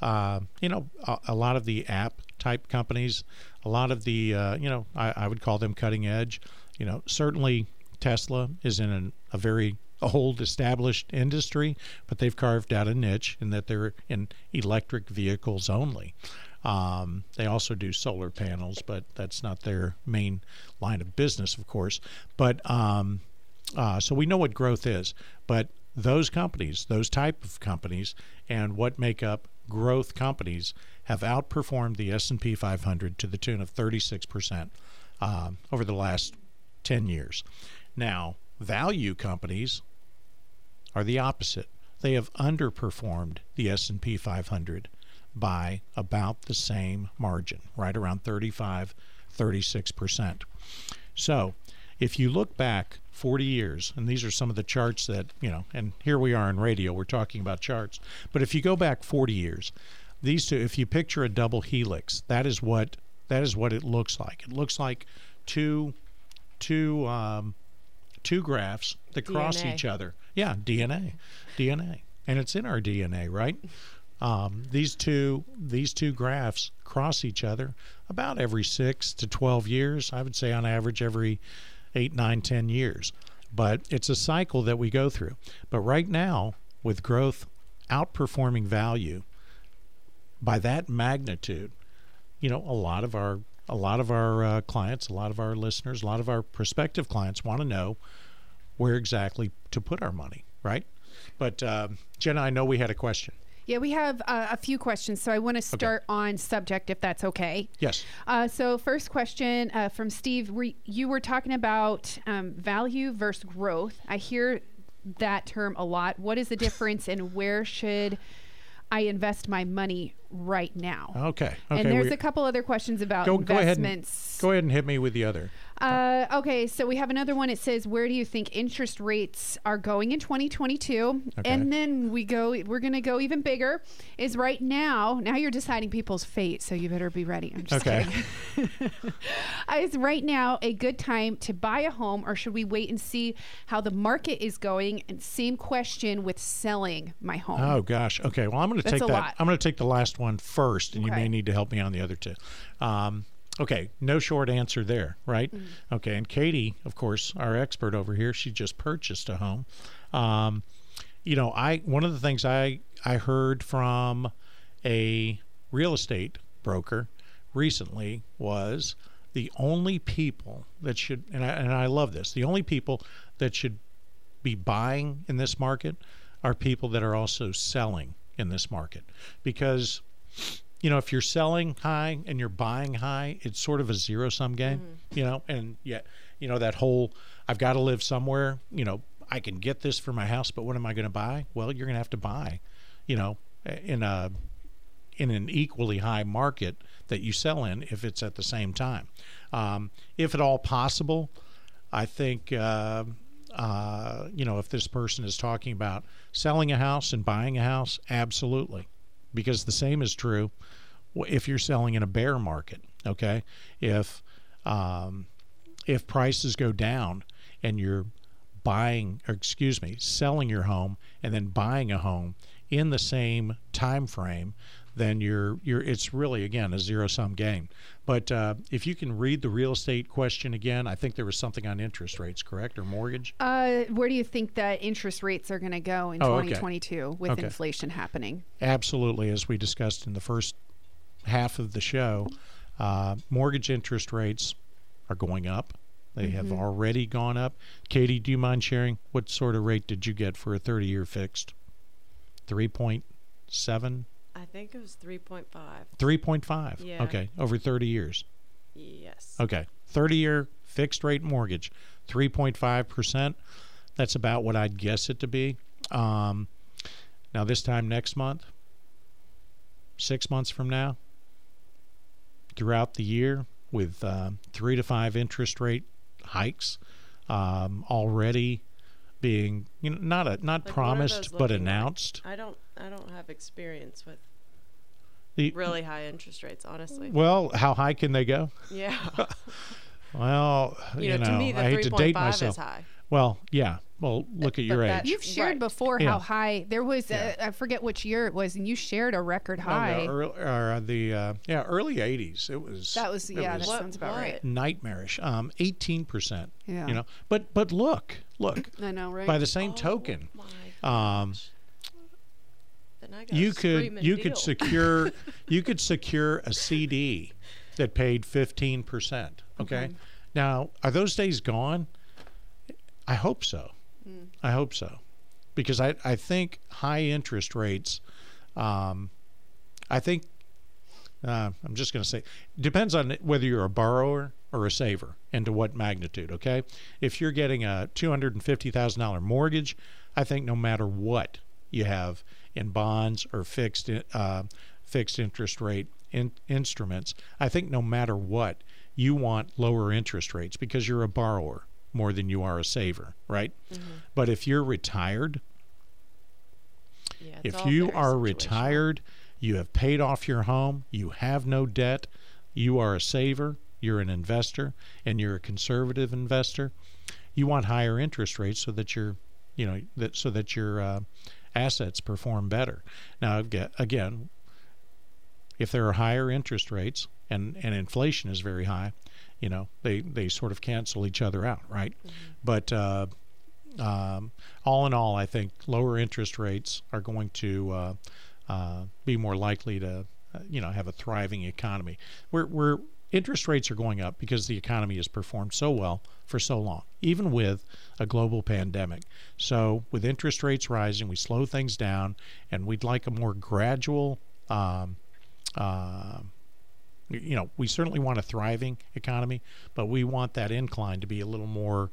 Speaker 3: Uh, you know, a, a, lot of the app type companies, a lot of the, uh, you know, I, I, would call them cutting edge. You know, certainly Tesla is in an, a very old established industry, but they've carved out a niche in that they're in electric vehicles only. Um, they also do solar panels, but that's not their main line of business, of course. But um, uh, so we know what growth is, but those companies, those type of companies, and what make up growth companies have outperformed the S&P 500 to the tune of 36% um, over the last 10 years. Now, value companies are the opposite. They have underperformed the S&P 500 by about the same margin, right around 35, 36%. So if you look back 40 years, and these are some of the charts that, you know, and here we are in radio, we're talking about charts. But if you go back 40 years, these two, if you picture a double helix, that is what that is what it looks like. It looks like two two um, two graphs that cross each other. Yeah, DNA, DNA, and it's in our DNA, right? Um, these two these two graphs cross each other about every six to twelve years. I would say on average every eight, nine, ten years. But it's a cycle that we go through. But right now, with growth outperforming value by that magnitude, you know, a lot of our a lot of our uh, clients, a lot of our listeners, a lot of our prospective clients want to know where exactly to put our money, right? But uh, Jenna, I know we had a question.
Speaker 4: Yeah, we have uh, a few questions, so I want to start on subject if that's okay.
Speaker 3: Yes.
Speaker 4: Uh, so, first question uh, from Steve: we, You were talking about um, value versus growth. I hear that term a lot. What is the difference, and where should I invest my money right now?
Speaker 3: Okay. Okay.
Speaker 4: and there's
Speaker 3: we-
Speaker 4: a couple other questions about
Speaker 3: go, go ahead and
Speaker 4: investments.
Speaker 3: go ahead and hit me with the other.
Speaker 4: Uh, okay, so we have another one. It says, "Where do you think interest rates are going in 2022?"
Speaker 3: Okay.
Speaker 4: And then we go. We're going to go even bigger. Is right now. Now you're deciding people's fate, so you better be ready. I'm just
Speaker 3: Okay.
Speaker 4: kidding. Is right now a good time to buy a home, or should we wait and see how the market is going? And same question with selling my home.
Speaker 3: Oh gosh. Okay. Well, I'm going to take that.
Speaker 4: lot.
Speaker 3: I'm going to take the last one first, and you may need to help me on the other two. Um, okay. No short answer there, right?
Speaker 4: Mm-hmm.
Speaker 3: Okay. And Katie, of course, our expert over here, she just purchased a home. Um, you know, I one of the things I I heard from a real estate broker recently was the only people that should and I, and I love this the only people that should be buying in this market are people that are also selling in this market because you know if you're selling high and you're buying high it's sort of a zero sum game you know and yet you know that whole i've got to live somewhere you know i can get this for my house but what am i going to buy well you're going to have to buy you know in a in an equally high market that you sell in if it's at the same time. Um, if at all possible, I think, uh, uh, you know, if this person is talking about selling a house and buying a house, absolutely. Because the same is true if you're selling in a bear market, okay? If, um, if prices go down and you're buying or excuse me selling your home and then buying a home in the same time frame then you're you're it's really again a zero sum game. But uh, if you can read the real estate question again i think there was something on interest rates correct or mortgage?
Speaker 4: Uh, where do you think that interest rates are going to go in
Speaker 3: Oh, okay.
Speaker 4: 2022 with
Speaker 3: Okay.
Speaker 4: inflation happening?
Speaker 3: absolutely as we discussed in the first half of the show uh, mortgage interest rates are going up. They have already gone up. Katie do you mind sharing what sort of rate did you get for a 30 year fixed 3.7
Speaker 5: I think it was 3.5.
Speaker 3: 3.5
Speaker 5: Yeah.
Speaker 3: okay over 30 years
Speaker 5: Yes.
Speaker 3: okay 30 year fixed rate mortgage 3.5% that's about what i'd guess it to be um, now this time next month six months from now throughout the year with uh, three to five interest rate hikes um, already being you know not a not
Speaker 5: Like,
Speaker 3: promised but
Speaker 5: looking like?
Speaker 3: announced
Speaker 5: I don't. I don't have experience with
Speaker 3: The-
Speaker 5: really high interest rates, honestly.
Speaker 3: well how high can they go
Speaker 5: Yeah.
Speaker 3: well you,
Speaker 5: you know, to me, the
Speaker 3: i hate to date myself
Speaker 5: is high.
Speaker 3: Well, yeah. Well, look at
Speaker 5: But
Speaker 3: your
Speaker 5: that-
Speaker 3: age.
Speaker 4: You've shared
Speaker 5: Right.
Speaker 4: before
Speaker 3: Yeah.
Speaker 4: how high there was.
Speaker 3: Yeah.
Speaker 4: A, I forget which year it was, and you shared a record
Speaker 3: No,
Speaker 4: high.
Speaker 3: the, early, or the uh, yeah early '80s. It was
Speaker 4: That was-
Speaker 3: it
Speaker 4: yeah,
Speaker 3: was
Speaker 4: that sounds about right.
Speaker 3: nightmarish. Um, 18 percent.
Speaker 4: Yeah.
Speaker 3: You know, but but look, look.
Speaker 4: I know, right?
Speaker 3: By the same
Speaker 5: Oh,
Speaker 3: token,
Speaker 5: my
Speaker 3: um,
Speaker 5: Then I got
Speaker 3: you could you
Speaker 5: deal.
Speaker 3: could secure you could secure a CD that paid 15 percent. Okay?
Speaker 4: Okay.
Speaker 3: Now, are those days gone? I hope so.
Speaker 5: Hmm.
Speaker 3: I hope so, because I I think high interest rates. Um, I think uh, I'm just going to say depends on whether you're a borrower or a saver and to what magnitude. Okay, if you're getting a two hundred and fifty thousand dollar mortgage, I think no matter what you have in bonds or fixed uh, fixed interest rate in, instruments, I think no matter what, you want lower interest rates because you're a borrower more than you are a saver, right?
Speaker 5: Mm-hmm.
Speaker 3: But if you're retired,
Speaker 5: Yeah,
Speaker 3: if you are retired, you have paid off your home, you have no debt, you are a saver, you're an investor, and you're a conservative investor, you want higher interest rates so that you're, you know, that so that your uh, assets perform better. Now, again, if there are higher interest rates and, and inflation is very high, you know, they, they sort of cancel each other out, right? But uh, um, all in all, I think lower interest rates are going to uh, uh, be more likely to, uh, you know, have a thriving economy. We're, we're interest rates are going up because the economy has performed so well for so long, even with a global pandemic. So with interest rates rising, we slow things down, and we'd like a more gradual. Um, uh, you know, we certainly want a thriving economy, but we want that incline to be a little more,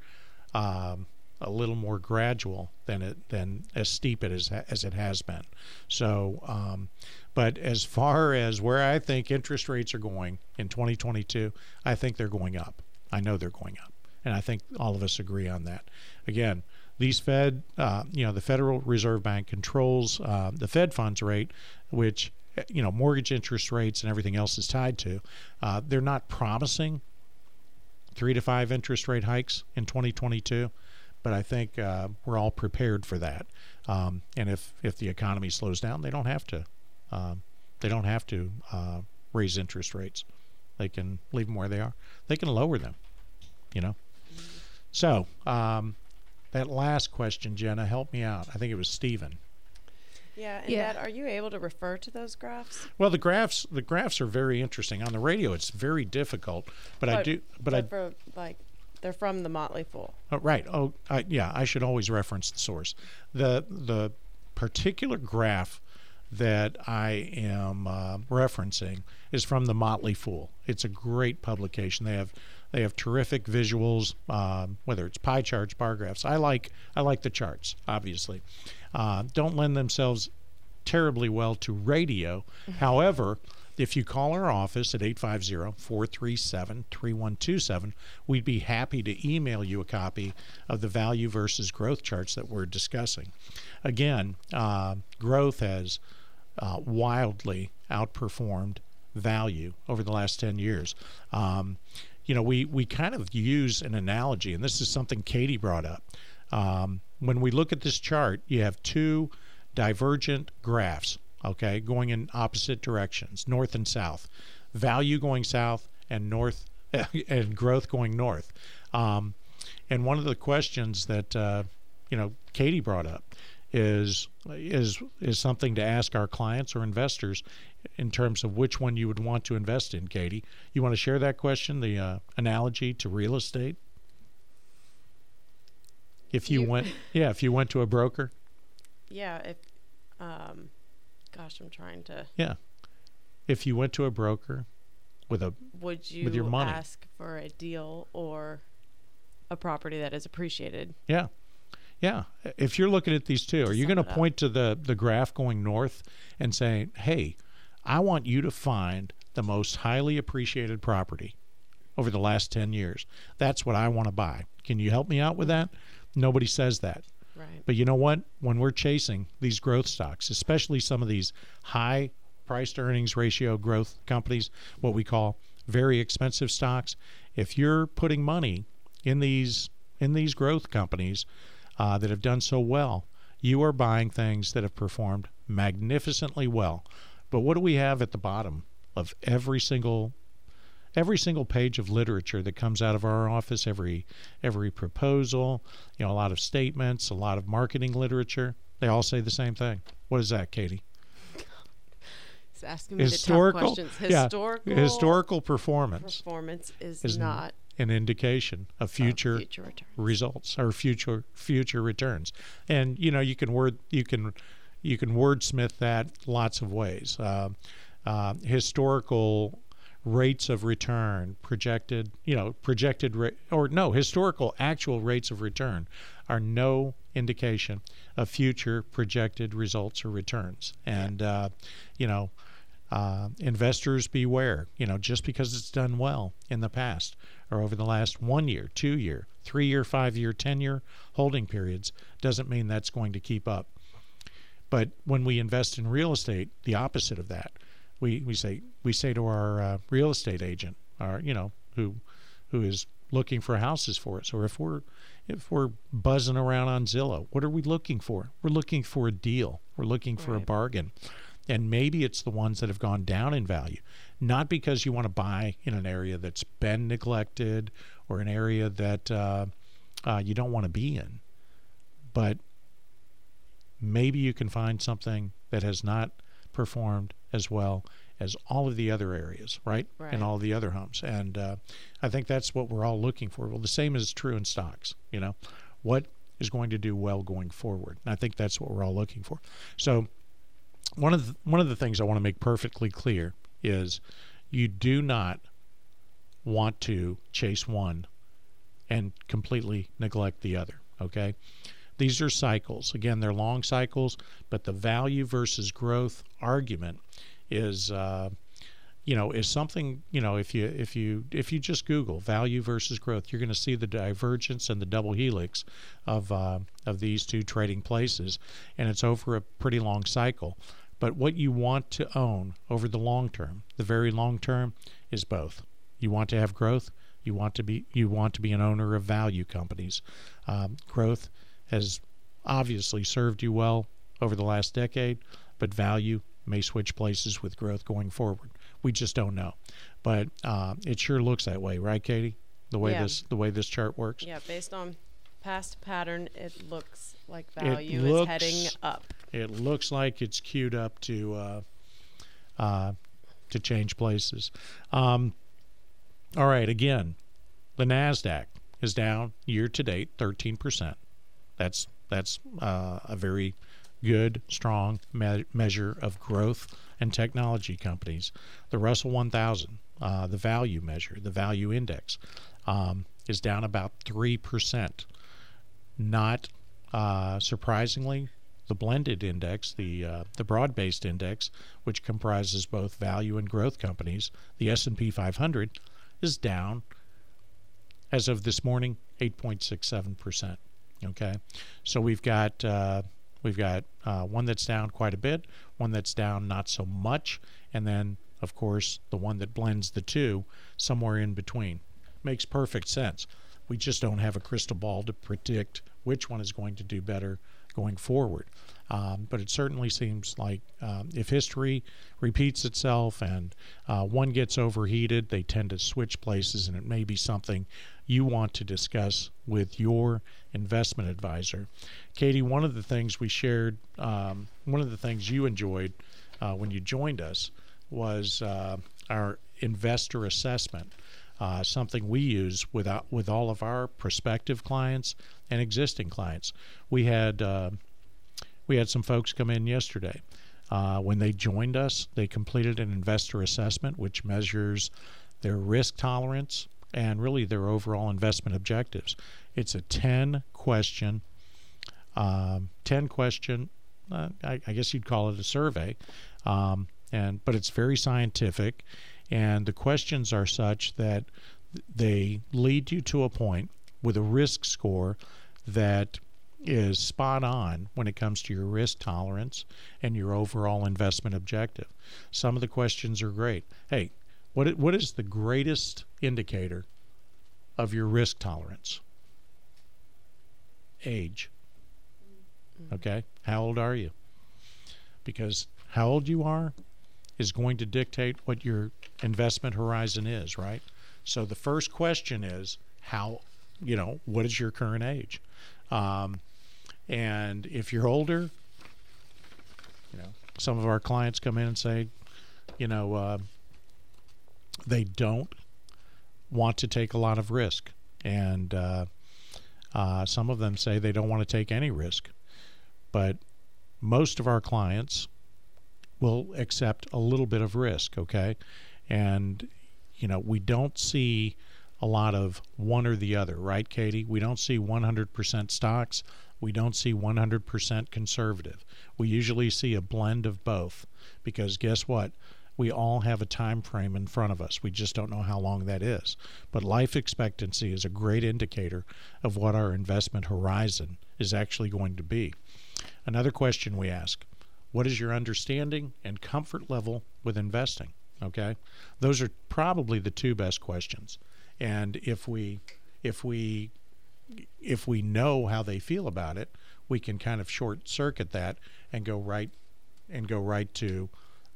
Speaker 3: um, a little more gradual than it than as steep it as as it has been. So, um, but as far as where I think interest rates are going in 2022, I think they're going up. I know they're going up, and I think all of us agree on that. Again, these Fed, uh, you know, the Federal Reserve Bank controls uh, the Fed funds rate, which you know mortgage interest rates and everything else is tied to. Uh, they're not promising three to five interest rate hikes in 2022, but I think uh, we're all prepared for that. Um, and if if the economy slows down, they don't have to um, they don't have to uh, raise interest rates. They can leave them where they are. They can lower them. You know. So um, that last question, Jenna, help me out. I think it was Stephen.
Speaker 5: Yeah, and
Speaker 4: Yeah.
Speaker 5: Dad, are you able to refer to those graphs?
Speaker 3: Well, the graphs the graphs are very interesting. On the radio, it's very difficult, but, I do. But I
Speaker 5: for like they're from the Motley Fool.
Speaker 3: oh, right. Oh, I, yeah. I should always reference the source. the The particular graph that I am uh, referencing is from the Motley Fool. It's a great publication. They have they have terrific visuals, um, whether it's pie charts, bar graphs. I like I like the charts. Obviously, uh, don't lend themselves terribly well to radio. However, if you call our office at 850-437-3127, we'd be happy to email you a copy of the value versus growth charts that we're discussing. Again, uh, growth has uh, wildly outperformed value over the last 10 years. Um, you know, we, we kind of use an analogy, and this is something Katie brought up. Um, when we look at this chart, you have two divergent graphs, okay, going in opposite directions, north and south. Value going south and north, and growth going north. Um, and one of the questions that uh, you know Katie brought up is is is something to ask our clients or investors in terms of which one you would want to invest in. Katie, you want to share that question, the uh, analogy to real estate? If you,
Speaker 5: You-
Speaker 3: went, yeah, if you went to a broker,
Speaker 5: Yeah, if um gosh, I'm trying to
Speaker 3: yeah, if you went to a broker with a
Speaker 5: would you
Speaker 3: With your money.
Speaker 5: ask for a deal or a property that is appreciated?
Speaker 3: Yeah. Yeah. If you're looking at these two, are you going to point to the, the graph going north and say, hey, I want you to find the most highly appreciated property over the last 10 years? That's what I want to buy. Can you help me out with that? Nobody says that.
Speaker 5: Right.
Speaker 3: But you know what? When we're chasing these growth stocks, especially some of these high price to earnings ratio growth companies, what we call very expensive stocks, if you're putting money in these in these growth companies uh, that have done so well, you are buying things that have performed magnificently well. But what do we have at the bottom of every single every single page of literature that comes out of our office, every every proposal, you know, a lot of statements, a lot of marketing literature, they all say the same thing. What is that, Katie?
Speaker 5: He's asking me
Speaker 3: Historical,
Speaker 5: the tough questions.
Speaker 3: yeah,
Speaker 5: Historical
Speaker 3: historical performance
Speaker 5: performance is,
Speaker 3: is
Speaker 5: not
Speaker 3: an indication of
Speaker 5: of
Speaker 3: future
Speaker 5: future
Speaker 3: results or future future returns. And you know, you can word you can you can wordsmith that lots of ways. Uh, uh, historical rates of return projected you know projected ra- or no historical actual rates of return are no indication of future projected results or returns and uh, you know Uh, investors beware. You know, just because it's done well in the past or over the last one year, two year, three year, five year, ten year holding periods doesn't mean that's going to keep up. But when we invest in real estate, the opposite of that, we, we say we say to our uh, real estate agent, our you know who who is looking for houses for us, or if we're if we're buzzing around on Zillow, what are we looking for? We're looking for a deal. We're looking for right. a bargain. And maybe it's the ones that have gone down in value, not because you want to buy in an area that's been neglected or an area that uh, uh, you don't want to be in, but maybe you can find something that has not performed as well as all of the other areas, right?
Speaker 5: right.
Speaker 3: And all the other homes. And uh, I think that's what we're all looking for. Well, the same is true in stocks. You know, what is going to do well going forward? And I think that's what we're all looking for. So, one of the, one of the things I want to make perfectly clear is you do not want to chase one and completely neglect the other. Okay. These are cycles. Again, they're long cycles, but the value versus growth argument is uh, you know is something you know if you if you if you just Google value versus growth, you're going to see the divergence and the double helix of uh, of these two trading places, and it's over a pretty long cycle. But what you want to own over the long term, the very long term, is both. You want to have growth. You want to be you want to be an owner of value companies. Um, growth has obviously served you well over the last decade, but value may switch places with growth going forward. We just don't know, but uh, it sure looks that way, right, Katie? The way
Speaker 5: yeah.
Speaker 3: this the way this chart works.
Speaker 5: Yeah, based on past pattern, it looks like value
Speaker 3: looks,
Speaker 5: is heading up.
Speaker 3: It looks like it's queued up to uh, uh, to change places. Um, all right, again, the Nasdaq is down year to date 13 percent. That's that's uh, a very good, strong me- measure of growth and technology companies. The Russell 1000, uh, the value measure, the value index, um, is down about 3%. Not uh, surprisingly, the blended index, the uh, the broad-based index, which comprises both value and growth companies, the S&P 500, is down as of this morning 8.67 percent. Okay, so we've got uh, We've got uh, one that's down quite a bit, one that's down not so much, and then, of course, the one that blends the two somewhere in between. Makes perfect sense. We just don't have a crystal ball to predict which one is going to do better going forward. Um, but it certainly seems like um, if history repeats itself and uh, one gets overheated, they tend to switch places, and it may be something you want to discuss with your investment advisor. Katie, one of the things we shared, um, one of the things you enjoyed uh, when you joined us was uh, our investor assessment. Uh, something we use with with all of our prospective clients and existing clients. We had uh, we had some folks come in yesterday. Uh, when they joined us, they completed an investor assessment, which measures their risk tolerance and really their overall investment objectives. It's a 10 question, um, 10 question, uh, I, I, guess you'd call it a survey, um, and but it's very scientific, and the questions are such that they lead you to a point with a risk score that is spot on when it comes to your risk tolerance and your overall investment objective. Some of the questions are great. Hey, what what is the greatest indicator of your risk tolerance? Age. Mm-hmm. Okay? How old are you? Because how old you are is going to dictate what your investment horizon is, right? So the first question is how, you know, what is your current age? Um, and if you're older, you know, some of our clients come in and say, you know, uh, they don't want to take a lot of risk. And uh, uh, some of them say they don't want to take any risk. But most of our clients will accept a little bit of risk, okay? And, you know, we don't see a lot of one or the other, right, Katie? We don't see 100% stocks we don't see 100% conservative. We usually see a blend of both because guess what? we all have a time frame in front of us. We just don't know how long that is. But life expectancy is a great indicator of what our investment horizon is actually going to be. Another question we ask What is your understanding and comfort level with investing? Okay, those are probably the two best questions. And if we if we if we know how they feel about it, we can kind of short circuit that and go right and go right to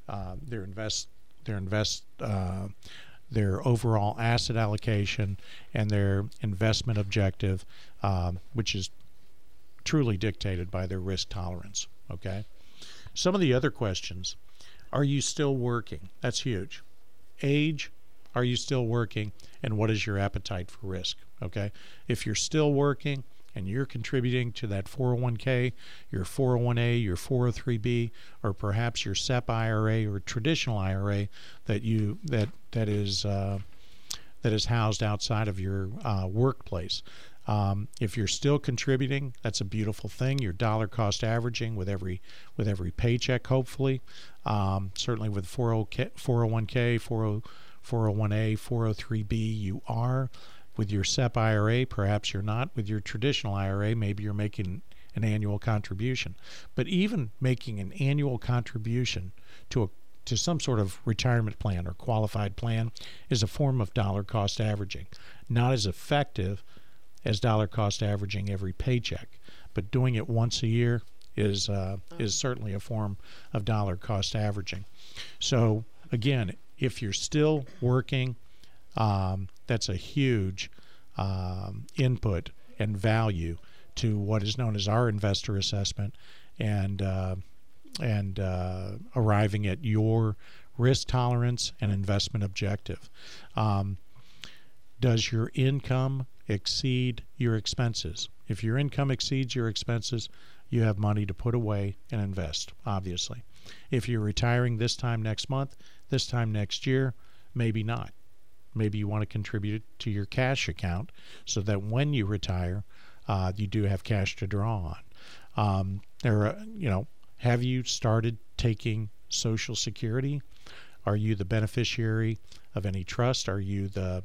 Speaker 3: uh, their invest their invest uh, their overall asset allocation and their investment objective, um, which is truly dictated by their risk tolerance. Okay. Some of the other questions: Are you still working? That's huge. Age. Are you still working? And what is your appetite for risk? Okay. If you're still working, and you're contributing to that 401k, your 401a, your 403b, or perhaps your SEP IRA or traditional IRA that you that that is uh, that is housed outside of your uh, workplace. Um, if you're still contributing, that's a beautiful thing. You're dollar cost averaging with every with every paycheck, hopefully. Um, certainly with 401k, 40, 401a, 403b, you are with your SEP IRA, perhaps you're not. With your traditional IRA, maybe you're making an annual contribution. But even making an annual contribution to a to some sort of retirement plan or qualified plan is a form of dollar cost averaging. Not as effective as dollar cost averaging every paycheck, but doing it once a year is uh, is certainly a form of dollar cost averaging. So again, if you're still working um, that's a huge um, input and value to what is known as our investor assessment and uh, and uh, arriving at your risk tolerance and investment objective. Um, does your income exceed your expenses? If your income exceeds your expenses, you have money to put away and invest, obviously. If you're retiring this time next month, this time next year, maybe not. Maybe you want to contribute to your cash account so that when you retire, uh, you do have cash to draw on. Um, there, are, you know, have you started taking Social Security? Are you the beneficiary of any trust? Are you the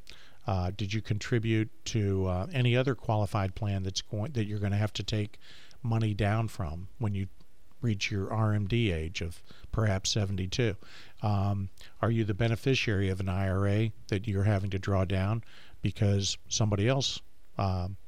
Speaker 3: uh, did you contribute to uh, any other qualified plan that's going that you're going to have to take money down from when you reach your RMD age of perhaps 72? Um, are you the beneficiary of an IRA that you're having to draw down because somebody else um,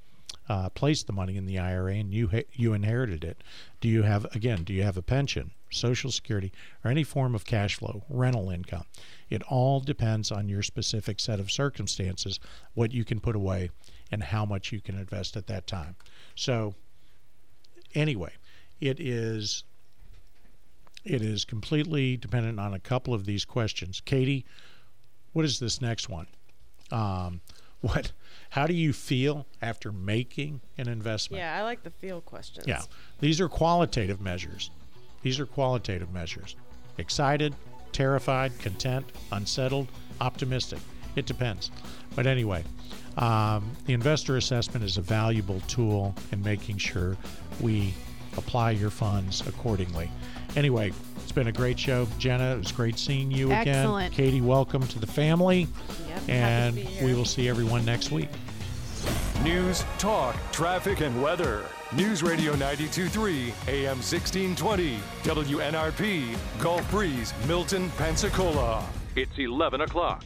Speaker 3: uh, placed the money in the IRA and you you inherited it? Do you have again? Do you have a pension, Social Security, or any form of cash flow, rental income? It all depends on your specific set of circumstances, what you can put away, and how much you can invest at that time. So, anyway, it is it is completely dependent on a couple of these questions. Katie, what is this next one? Um, what? How do you feel after making an investment?
Speaker 5: Yeah, I like the feel questions.
Speaker 3: Yeah, these are qualitative measures. These are qualitative measures. Excited, terrified, content, unsettled, optimistic. It depends. But anyway, um, the investor assessment is a valuable tool in making sure we apply your funds accordingly. Anyway, it's been a great show. Jenna, it was great seeing you again.
Speaker 4: Excellent.
Speaker 3: Katie, welcome to the family.
Speaker 5: Yep,
Speaker 3: and
Speaker 5: happy to be here.
Speaker 3: we will see everyone next week.
Speaker 6: News, talk, traffic, and weather. News Radio 923, AM 1620, WNRP, Gulf Breeze, Milton, Pensacola. It's 11 o'clock.